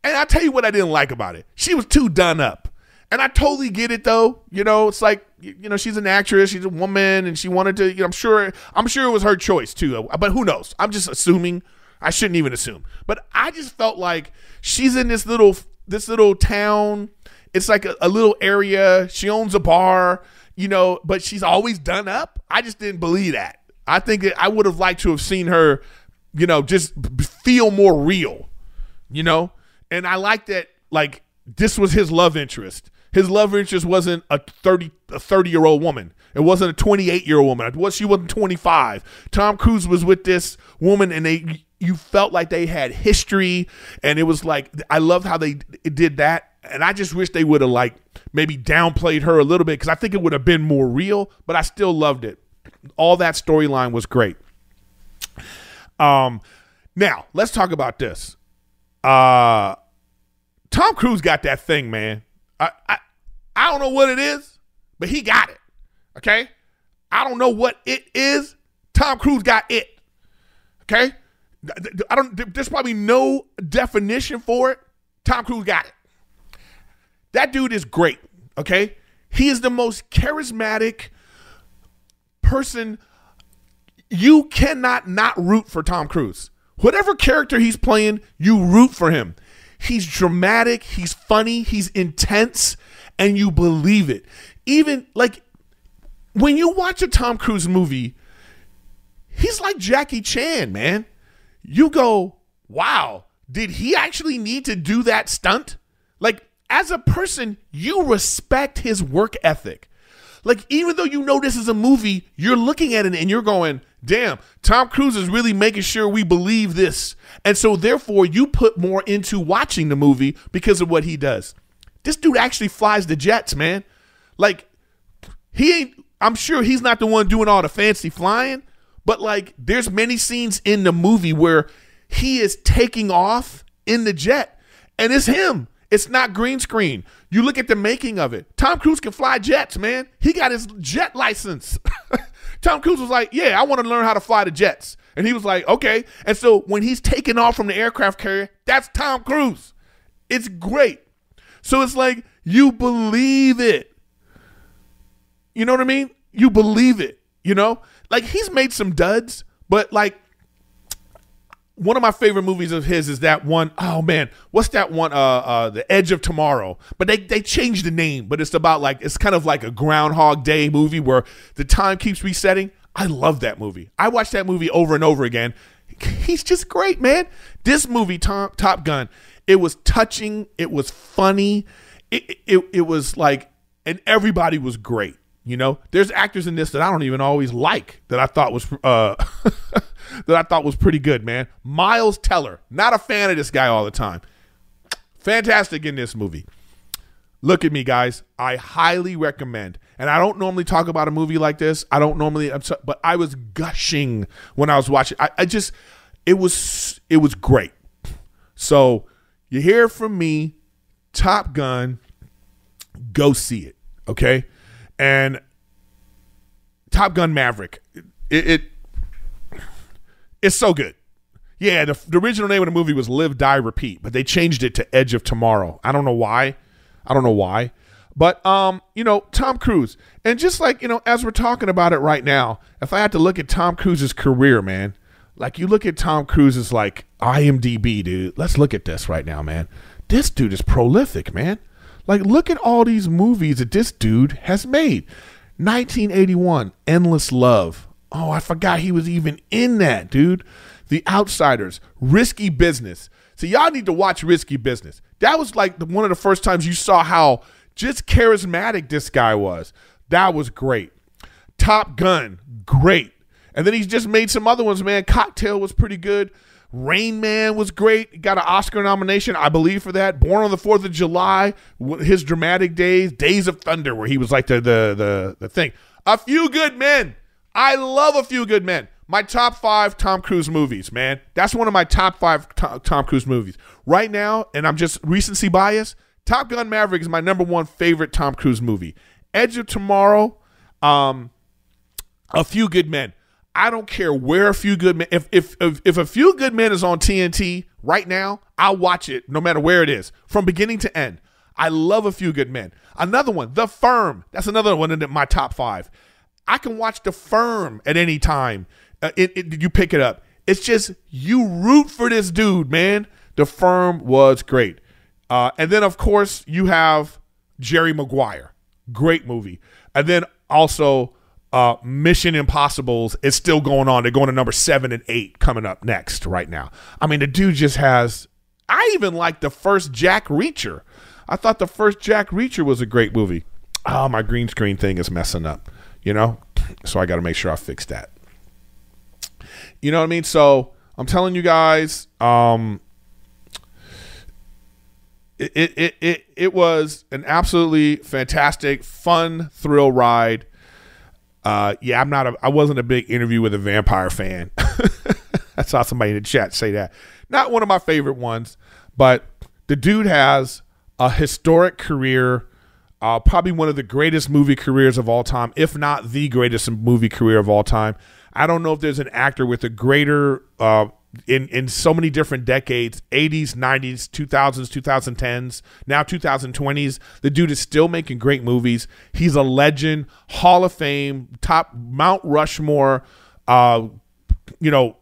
and I tell you what I didn't like about it. She was too done up. And I totally get it though. You know, it's like you know, she's an actress, she's a woman, and she wanted to. You know, I'm sure, I'm sure it was her choice too. But who knows? I'm just assuming. I shouldn't even assume. But I just felt like she's in this little this little town. It's like a, a little area. She owns a bar, you know, but she's always done up. I just didn't believe that. I think I would have liked to have seen her, you know, just feel more real, you know. And I like that. Like this was his love interest. His love interest wasn't a 30 a 30 year old woman. It wasn't a 28 year old woman. Was she wasn't 25. Tom Cruise was with this woman, and they you felt like they had history, and it was like I loved how they did that. And I just wish they would have like maybe downplayed her a little bit because I think it would have been more real. But I still loved it. All that storyline was great. Um, now let's talk about this. Uh, Tom Cruise got that thing, man. I, I I don't know what it is, but he got it. Okay? I don't know what it is. Tom Cruise got it. Okay? I don't there's probably no definition for it. Tom Cruise got it. That dude is great, okay? He is the most charismatic person you cannot not root for Tom Cruise. Whatever character he's playing, you root for him. He's dramatic, he's funny, he's intense, and you believe it. Even like when you watch a Tom Cruise movie, he's like Jackie Chan, man. You go, wow, did he actually need to do that stunt? Like, as a person, you respect his work ethic. Like, even though you know this is a movie, you're looking at it and you're going, damn, Tom Cruise is really making sure we believe this. And so, therefore, you put more into watching the movie because of what he does. This dude actually flies the jets, man. Like, he ain't, I'm sure he's not the one doing all the fancy flying, but like there's many scenes in the movie where he is taking off in the jet and it's him. It's not green screen. You look at the making of it. Tom Cruise can fly jets, man. He got his jet license. Tom Cruise was like, "Yeah, I want to learn how to fly the jets." And he was like, "Okay." And so when he's taking off from the aircraft carrier, that's Tom Cruise. It's great. So it's like you believe it. You know what I mean? You believe it, you know? Like he's made some duds, but like one of my favorite movies of his is that one oh man, what's that one? Uh, uh, The Edge of Tomorrow. But they they changed the name, but it's about like it's kind of like a Groundhog Day movie where the time keeps resetting. I love that movie. I watch that movie over and over again. He's just great, man. This movie, top, Top Gun, it was touching. It was funny. It, it, it was like, and everybody was great. You know, there's actors in this that I don't even always like that I thought was uh that I thought was pretty good, man. Miles Teller, not a fan of this guy all the time. Fantastic in this movie. Look at me, guys. I highly recommend. And I don't normally talk about a movie like this. I don't normally, but I was gushing when I was watching. I, I just, it was, it was great. So you hear from me, Top Gun. Go see it. Okay and Top Gun Maverick. It, it it's so good. Yeah, the, the original name of the movie was Live Die Repeat, but they changed it to Edge of Tomorrow. I don't know why. I don't know why. But um, you know, Tom Cruise. And just like, you know, as we're talking about it right now, if I had to look at Tom Cruise's career, man, like you look at Tom Cruise's like IMDb, dude. Let's look at this right now, man. This dude is prolific, man. Like, look at all these movies that this dude has made. 1981, Endless Love. Oh, I forgot he was even in that, dude. The Outsiders, Risky Business. So y'all need to watch Risky Business. That was like the, one of the first times you saw how just charismatic this guy was. That was great. Top Gun, great. And then he's just made some other ones, man. Cocktail was pretty good. Rain Man was great. Got an Oscar nomination, I believe, for that. Born on the Fourth of July, his dramatic days, Days of Thunder, where he was like the the the, the thing. A Few Good Men. I love A Few Good Men. My top five Tom Cruise movies, man. That's one of my top five Tom Cruise movies right now. And I'm just recency bias. Top Gun Maverick is my number one favorite Tom Cruise movie. Edge of Tomorrow, um, A Few Good Men. I don't care where a few good men. If, if if if a few good men is on TNT right now, I'll watch it no matter where it is from beginning to end. I love a few good men. Another one, The Firm. That's another one in my top five. I can watch The Firm at any time. Uh, it, it, you pick it up. It's just you root for this dude, man. The Firm was great. Uh, and then of course you have Jerry Maguire, great movie. And then also uh, Mission Impossibles is still going on. They're going to number seven and eight coming up next right now. I mean, the dude just has. I even like the first Jack Reacher. I thought the first Jack Reacher was a great movie. Oh, my green screen thing is messing up, you know? So I got to make sure I fix that. You know what I mean? So I'm telling you guys, um, it, it, it, it was an absolutely fantastic, fun thrill ride. Uh, yeah, I'm not a. I wasn't a big interview with a vampire fan. I saw somebody in the chat say that. Not one of my favorite ones, but the dude has a historic career. Uh, probably one of the greatest movie careers of all time, if not the greatest movie career of all time. I don't know if there's an actor with a greater uh, in in so many different decades 80s 90s 2000s 2010s now 2020s the dude is still making great movies. He's a legend hall of fame top mount rushmore uh you know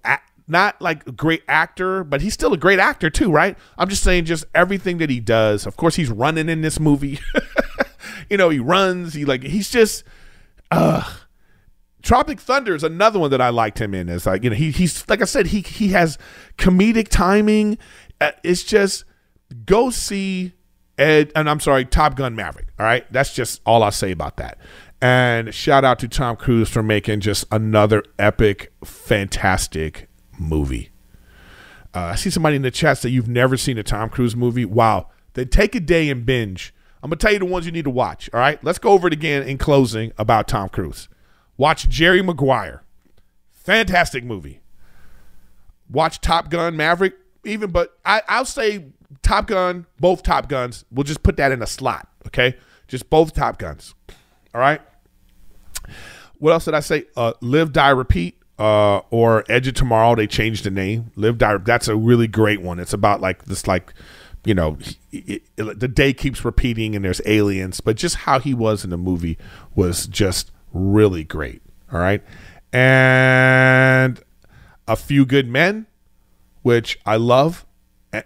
not like a great actor but he's still a great actor too right? I'm just saying just everything that he does. Of course he's running in this movie. You know he runs he like he's just uh Tropic Thunder is another one that I liked him in. It's like you know he he's like I said he he has comedic timing. Uh, it's just go see Ed and I'm sorry Top Gun Maverick. All right, that's just all I'll say about that. And shout out to Tom Cruise for making just another epic, fantastic movie. Uh, I see somebody in the chat that you've never seen a Tom Cruise movie. Wow, then take a day and binge. I'm gonna tell you the ones you need to watch. All right, let's go over it again in closing about Tom Cruise. Watch Jerry Maguire. Fantastic movie. Watch Top Gun Maverick. Even, but I, I'll say Top Gun, both Top Guns. We'll just put that in a slot, okay? Just both Top Guns. All right. What else did I say? Uh, Live, Die, Repeat, uh, or Edge of Tomorrow. They changed the name. Live, Die. That's a really great one. It's about like this, like you know, it, it, the day keeps repeating, and there's aliens. But just how he was in the movie was just really great. All right. And A Few Good Men, which I love,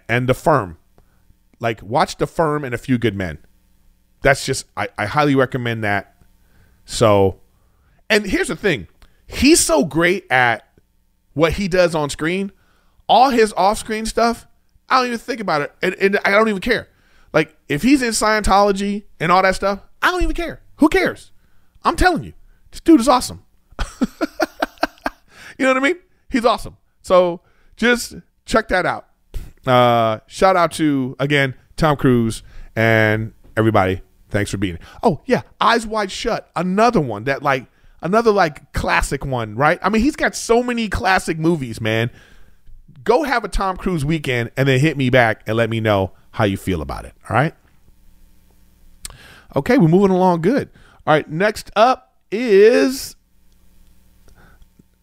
and The Firm. Like, watch The Firm and A Few Good Men. That's just, I, I highly recommend that. So, and here's the thing he's so great at what he does on screen. All his off screen stuff, I don't even think about it. And, and I don't even care. Like, if he's in Scientology and all that stuff, I don't even care. Who cares? I'm telling you. This dude is awesome. you know what I mean? He's awesome. So just check that out. Uh, shout out to again Tom Cruise and everybody. Thanks for being. Oh yeah, Eyes Wide Shut, another one that like another like classic one, right? I mean, he's got so many classic movies, man. Go have a Tom Cruise weekend and then hit me back and let me know how you feel about it. All right. Okay, we're moving along good. All right, next up is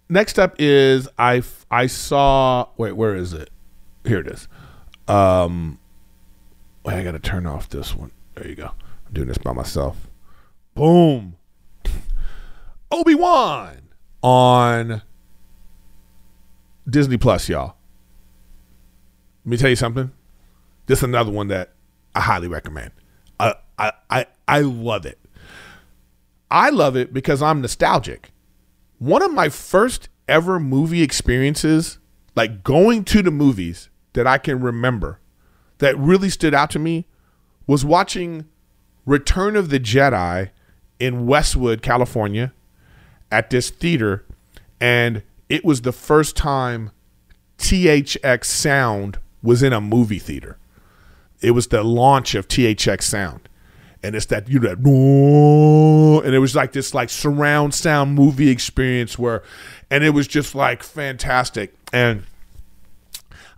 next up is I I saw wait where is it? Here it is. Um, wait, I gotta turn off this one. There you go. I'm doing this by myself. Boom. Obi Wan on Disney Plus, y'all. Let me tell you something. This is another one that I highly recommend. I I I, I love it. I love it because I'm nostalgic. One of my first ever movie experiences, like going to the movies that I can remember that really stood out to me was watching Return of the Jedi in Westwood, California at this theater. And it was the first time THX sound was in a movie theater. It was the launch of THX sound. And it's that you know that and it was like this like surround sound movie experience where and it was just like fantastic. And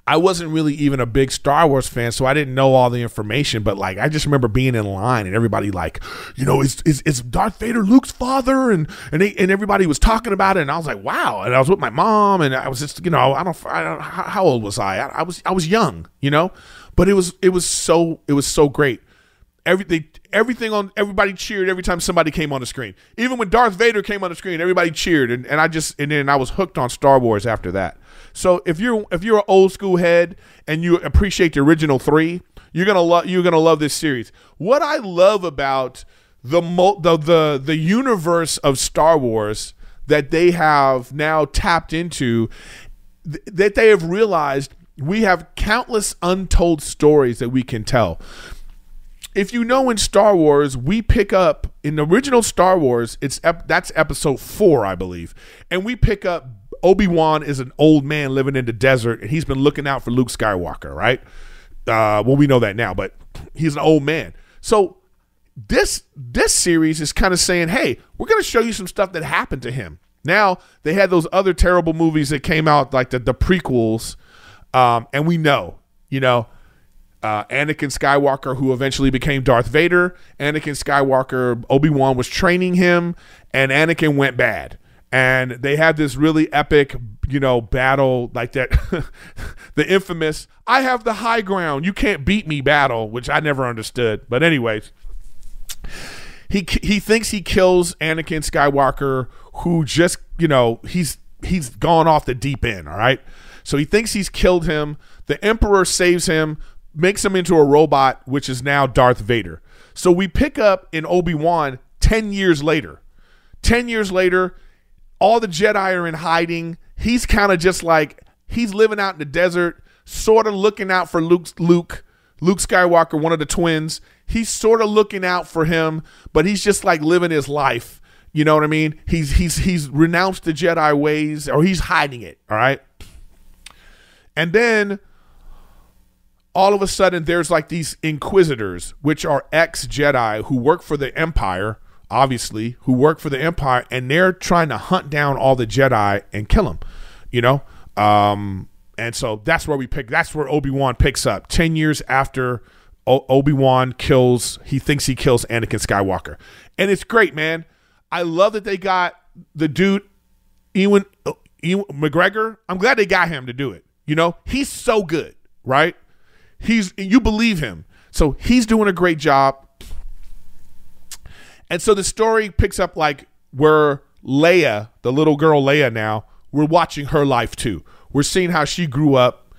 I wasn't really even a big Star Wars fan, so I didn't know all the information. But like, I just remember being in line and everybody like, you know, is is, is Darth Vader Luke's father? And and they, and everybody was talking about it, and I was like, wow. And I was with my mom, and I was just, you know, I don't, I don't how old was I? I, I was I was young, you know, but it was it was so it was so great. Everything everything on everybody cheered every time somebody came on the screen. Even when Darth Vader came on the screen, everybody cheered, and, and I just and then I was hooked on Star Wars after that. So if you're if you're an old school head and you appreciate the original three, you're gonna love you're gonna love this series. What I love about the the the the universe of Star Wars that they have now tapped into, th- that they have realized we have countless untold stories that we can tell. If you know in Star Wars, we pick up in the original Star Wars, it's ep- that's episode 4, I believe. And we pick up Obi Wan is an old man living in the desert, and he's been looking out for Luke Skywalker, right? Uh, well, we know that now, but he's an old man. So this this series is kind of saying, hey, we're going to show you some stuff that happened to him. Now they had those other terrible movies that came out, like the the prequels, um, and we know, you know, uh, Anakin Skywalker, who eventually became Darth Vader. Anakin Skywalker, Obi Wan was training him, and Anakin went bad and they had this really epic, you know, battle like that, the infamous "I have the high ground, you can't beat me" battle, which I never understood. But anyways, he he thinks he kills Anakin Skywalker, who just you know he's he's gone off the deep end. All right, so he thinks he's killed him. The Emperor saves him, makes him into a robot, which is now Darth Vader. So we pick up in Obi Wan ten years later. Ten years later, all the Jedi are in hiding. He's kind of just like he's living out in the desert, sort of looking out for Luke Luke Luke Skywalker, one of the twins. He's sort of looking out for him, but he's just like living his life. You know what I mean? He's he's he's renounced the Jedi ways or he's hiding it, all right? And then all of a sudden there's like these inquisitors which are ex-Jedi who work for the Empire obviously, who work for the Empire, and they're trying to hunt down all the Jedi and kill them. You know, um, and so that's where we pick. That's where Obi Wan picks up ten years after o- Obi Wan kills. He thinks he kills Anakin Skywalker, and it's great, man. I love that they got the dude, Ewan, Ewan McGregor. I'm glad they got him to do it. You know, he's so good, right? He's you believe him, so he's doing a great job. And so the story picks up like where Leia, the little girl Leia now, we're watching her life too. We're seeing how she grew up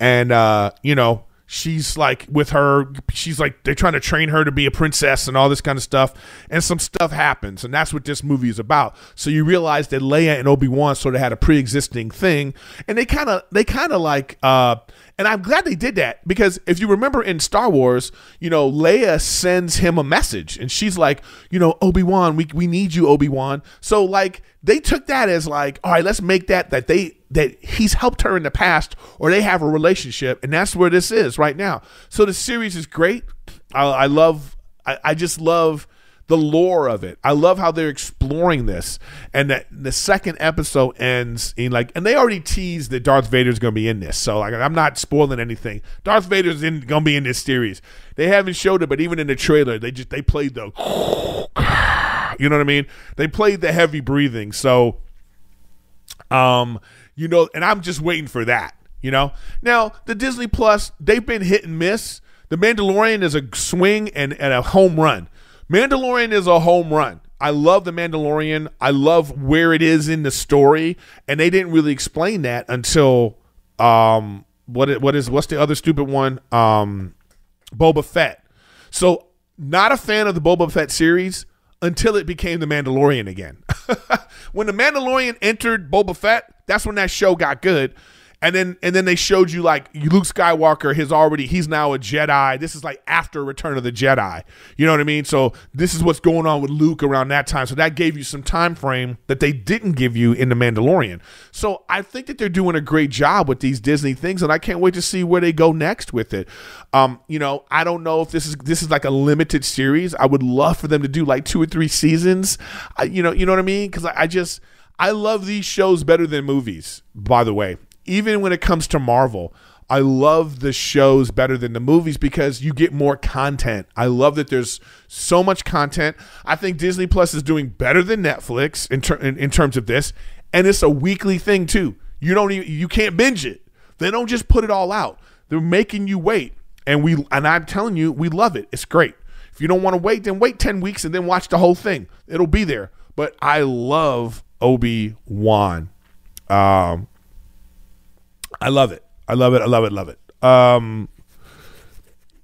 and uh, you know, she's like with her she's like they're trying to train her to be a princess and all this kind of stuff and some stuff happens and that's what this movie is about. So you realize that leia and obi-wan sort of had a pre-existing thing and they kind of they kind of like uh and i'm glad they did that because if you remember in star wars you know leia sends him a message and she's like you know obi-wan we, we need you obi-wan. So like they took that as like all right let's make that that they that he's helped her in the past or they have a relationship and that's where this is right now. So the series is great. I, I love I, I, just love the lore of it. I love how they're exploring this and that the second episode ends in like and they already teased that darth vader's gonna be in this. So like i'm not spoiling anything. Darth vader's in, gonna be in this series. They haven't showed it but even in the trailer they just they played the you know what i mean they played the heavy breathing so um you know, and I'm just waiting for that, you know. Now, the Disney Plus, they've been hit and miss. The Mandalorian is a swing and, and a home run. Mandalorian is a home run. I love the Mandalorian. I love where it is in the story, and they didn't really explain that until um what what is what's the other stupid one? Um Boba Fett. So not a fan of the Boba Fett series until it became the Mandalorian again. when the Mandalorian entered Boba Fett, that's when that show got good and then and then they showed you like Luke Skywalker has already he's now a Jedi. This is like after Return of the Jedi. You know what I mean? So this is what's going on with Luke around that time. So that gave you some time frame that they didn't give you in the Mandalorian. So I think that they're doing a great job with these Disney things, and I can't wait to see where they go next with it. Um, you know, I don't know if this is this is like a limited series. I would love for them to do like two or three seasons. I, you know, you know what I mean? Because I, I just I love these shows better than movies. By the way, even when it comes to Marvel, I love the shows better than the movies because you get more content. I love that there's so much content. I think Disney Plus is doing better than Netflix in, ter- in, in terms of this, and it's a weekly thing too. You don't even you can't binge it. They don't just put it all out. They're making you wait, and we and I'm telling you, we love it. It's great. If you don't want to wait, then wait ten weeks and then watch the whole thing. It'll be there. But I love Obi Wan. Um, I love it. I love it. I love it. Love it. Um,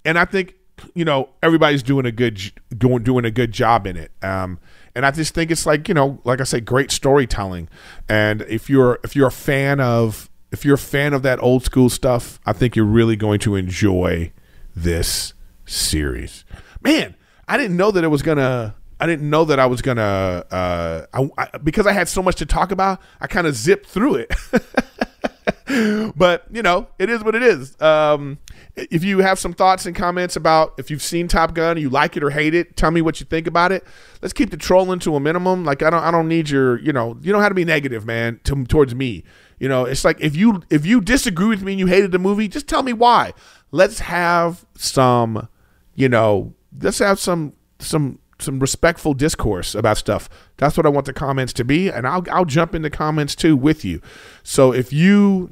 and I think you know everybody's doing a good doing doing a good job in it. Um, and I just think it's like you know, like I say, great storytelling. And if you're if you're a fan of if you're a fan of that old school stuff, I think you're really going to enjoy this series. Man, I didn't know that it was gonna. I didn't know that I was gonna. Uh, I, I, because I had so much to talk about, I kind of zipped through it. but you know, it is what it is. Um, if you have some thoughts and comments about if you've seen Top Gun, you like it or hate it, tell me what you think about it. Let's keep the trolling to a minimum. Like I don't, I don't need your, you know, you don't have to be negative, man, to, towards me. You know, it's like if you if you disagree with me and you hated the movie, just tell me why. Let's have some, you know, let's have some some some respectful discourse about stuff. That's what I want the comments to be, and I'll I'll jump into comments too with you. So if you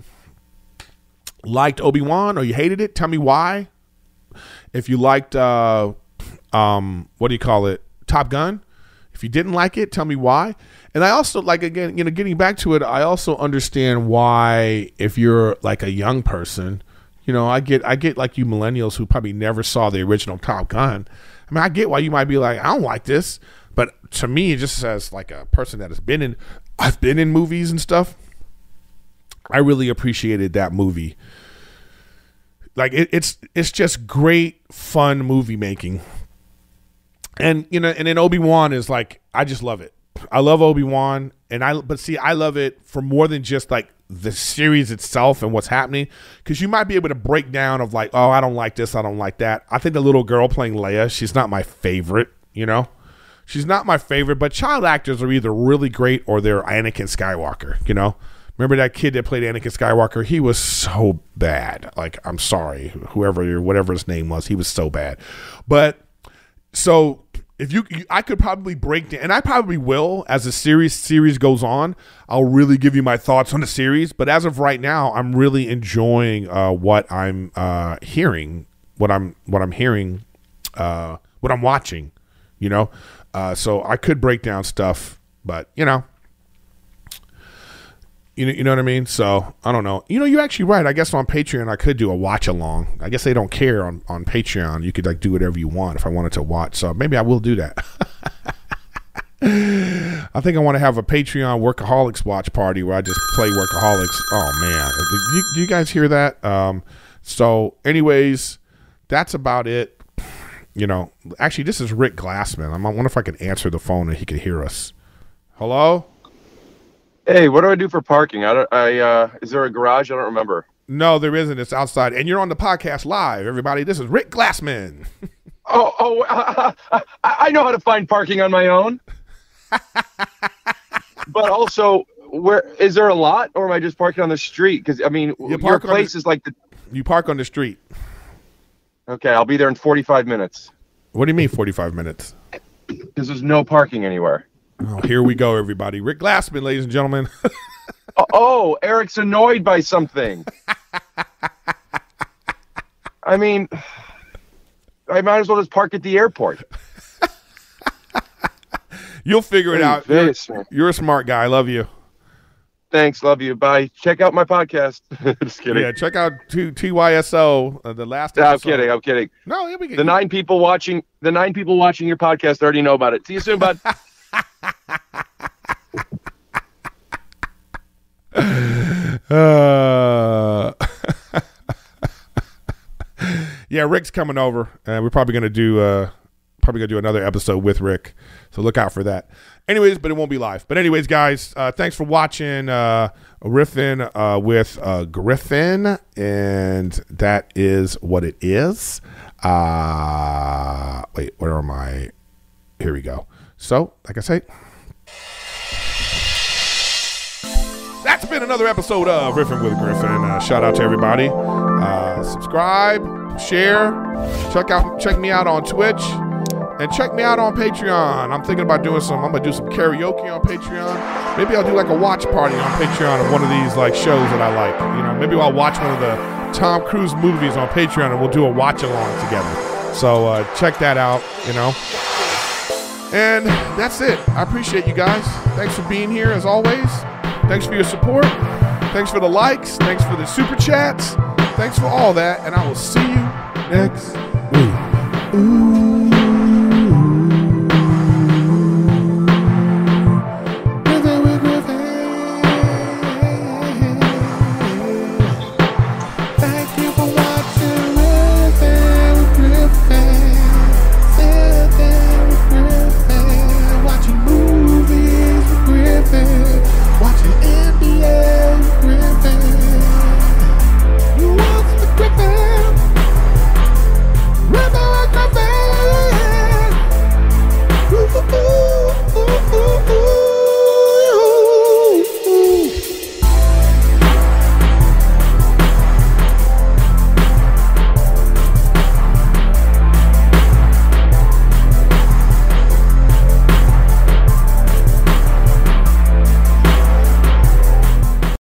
liked Obi Wan or you hated it, tell me why. If you liked, uh, um, what do you call it, Top Gun? If you didn't like it, tell me why. And I also like again, you know, getting back to it, I also understand why if you're like a young person, you know, I get I get like you millennials who probably never saw the original Top Gun I mean, I get why you might be like, I don't like this, but to me, it just as like a person that has been in, I've been in movies and stuff. I really appreciated that movie. Like it, it's it's just great fun movie making, and you know, and then Obi Wan is like I just love it. I love Obi Wan, and I but see, I love it for more than just like the series itself and what's happening because you might be able to break down of like oh i don't like this i don't like that. I think the little girl playing leia she's not my favorite you know? She's not my favorite but child actors are either really great or they're anakin skywalker you know? Remember that kid that played anakin skywalker? He was so bad. Like i'm sorry whoever whatever his name was he was so bad. But so if you, I could probably break down, and I probably will as the series series goes on. I'll really give you my thoughts on the series. But as of right now, I'm really enjoying uh, what I'm uh, hearing, what I'm what I'm hearing, uh, what I'm watching. You know, uh, so I could break down stuff, but you know, you know, you know what I mean? So I don't know. You know, you're actually right. I guess on Patreon I could do a watch along. I guess they don't care on, on Patreon. You could like do whatever you want if I wanted to watch. So maybe I will do that. I think I want to have a Patreon workaholics watch party where I just play workaholics. Oh man, do you, do you guys hear that? Um, so, anyways, that's about it. You know, actually, this is Rick Glassman. I wonder if I can answer the phone and he can hear us. Hello. Hey, what do I do for parking? I don't. I uh, is there a garage? I don't remember. No, there isn't. It's outside, and you're on the podcast live. Everybody, this is Rick Glassman. oh, oh, uh, I, know how to find parking on my own. but also, where is there a lot, or am I just parking on the street? Because I mean, you your place the, is like the. You park on the street. Okay, I'll be there in 45 minutes. What do you mean 45 minutes? Because there's no parking anywhere. Oh, here we go, everybody. Rick Glassman, ladies and gentlemen. oh, Eric's annoyed by something. I mean, I might as well just park at the airport. You'll figure it out. You're, you're, a smart guy. I love you. Thanks. Love you. Bye. Check out my podcast. Just kidding. Yeah, check out T- TYSO, uh, the last No, I'm kidding. I'm kidding. No, yeah, we The nine people watching the nine people watching your podcast already know about it. See you soon, bud. Uh, yeah, Rick's coming over, and we're probably gonna do uh, probably gonna do another episode with Rick. So look out for that. Anyways, but it won't be live. But anyways, guys, uh, thanks for watching uh, Riffin uh, with uh, Griffin, and that is what it is. Uh, wait, where are my? Here we go. So, like I say, that's been another episode of Riffin with Griffin. Uh, shout out to everybody. Uh, subscribe, share, check out, check me out on Twitch, and check me out on Patreon. I'm thinking about doing some. I'm gonna do some karaoke on Patreon. Maybe I'll do like a watch party on Patreon of one of these like shows that I like. You know, maybe I'll watch one of the Tom Cruise movies on Patreon, and we'll do a watch along together. So uh, check that out. You know. And that's it. I appreciate you guys. Thanks for being here as always. Thanks for your support. Thanks for the likes. Thanks for the super chats. Thanks for all that. And I will see you next week. Ooh.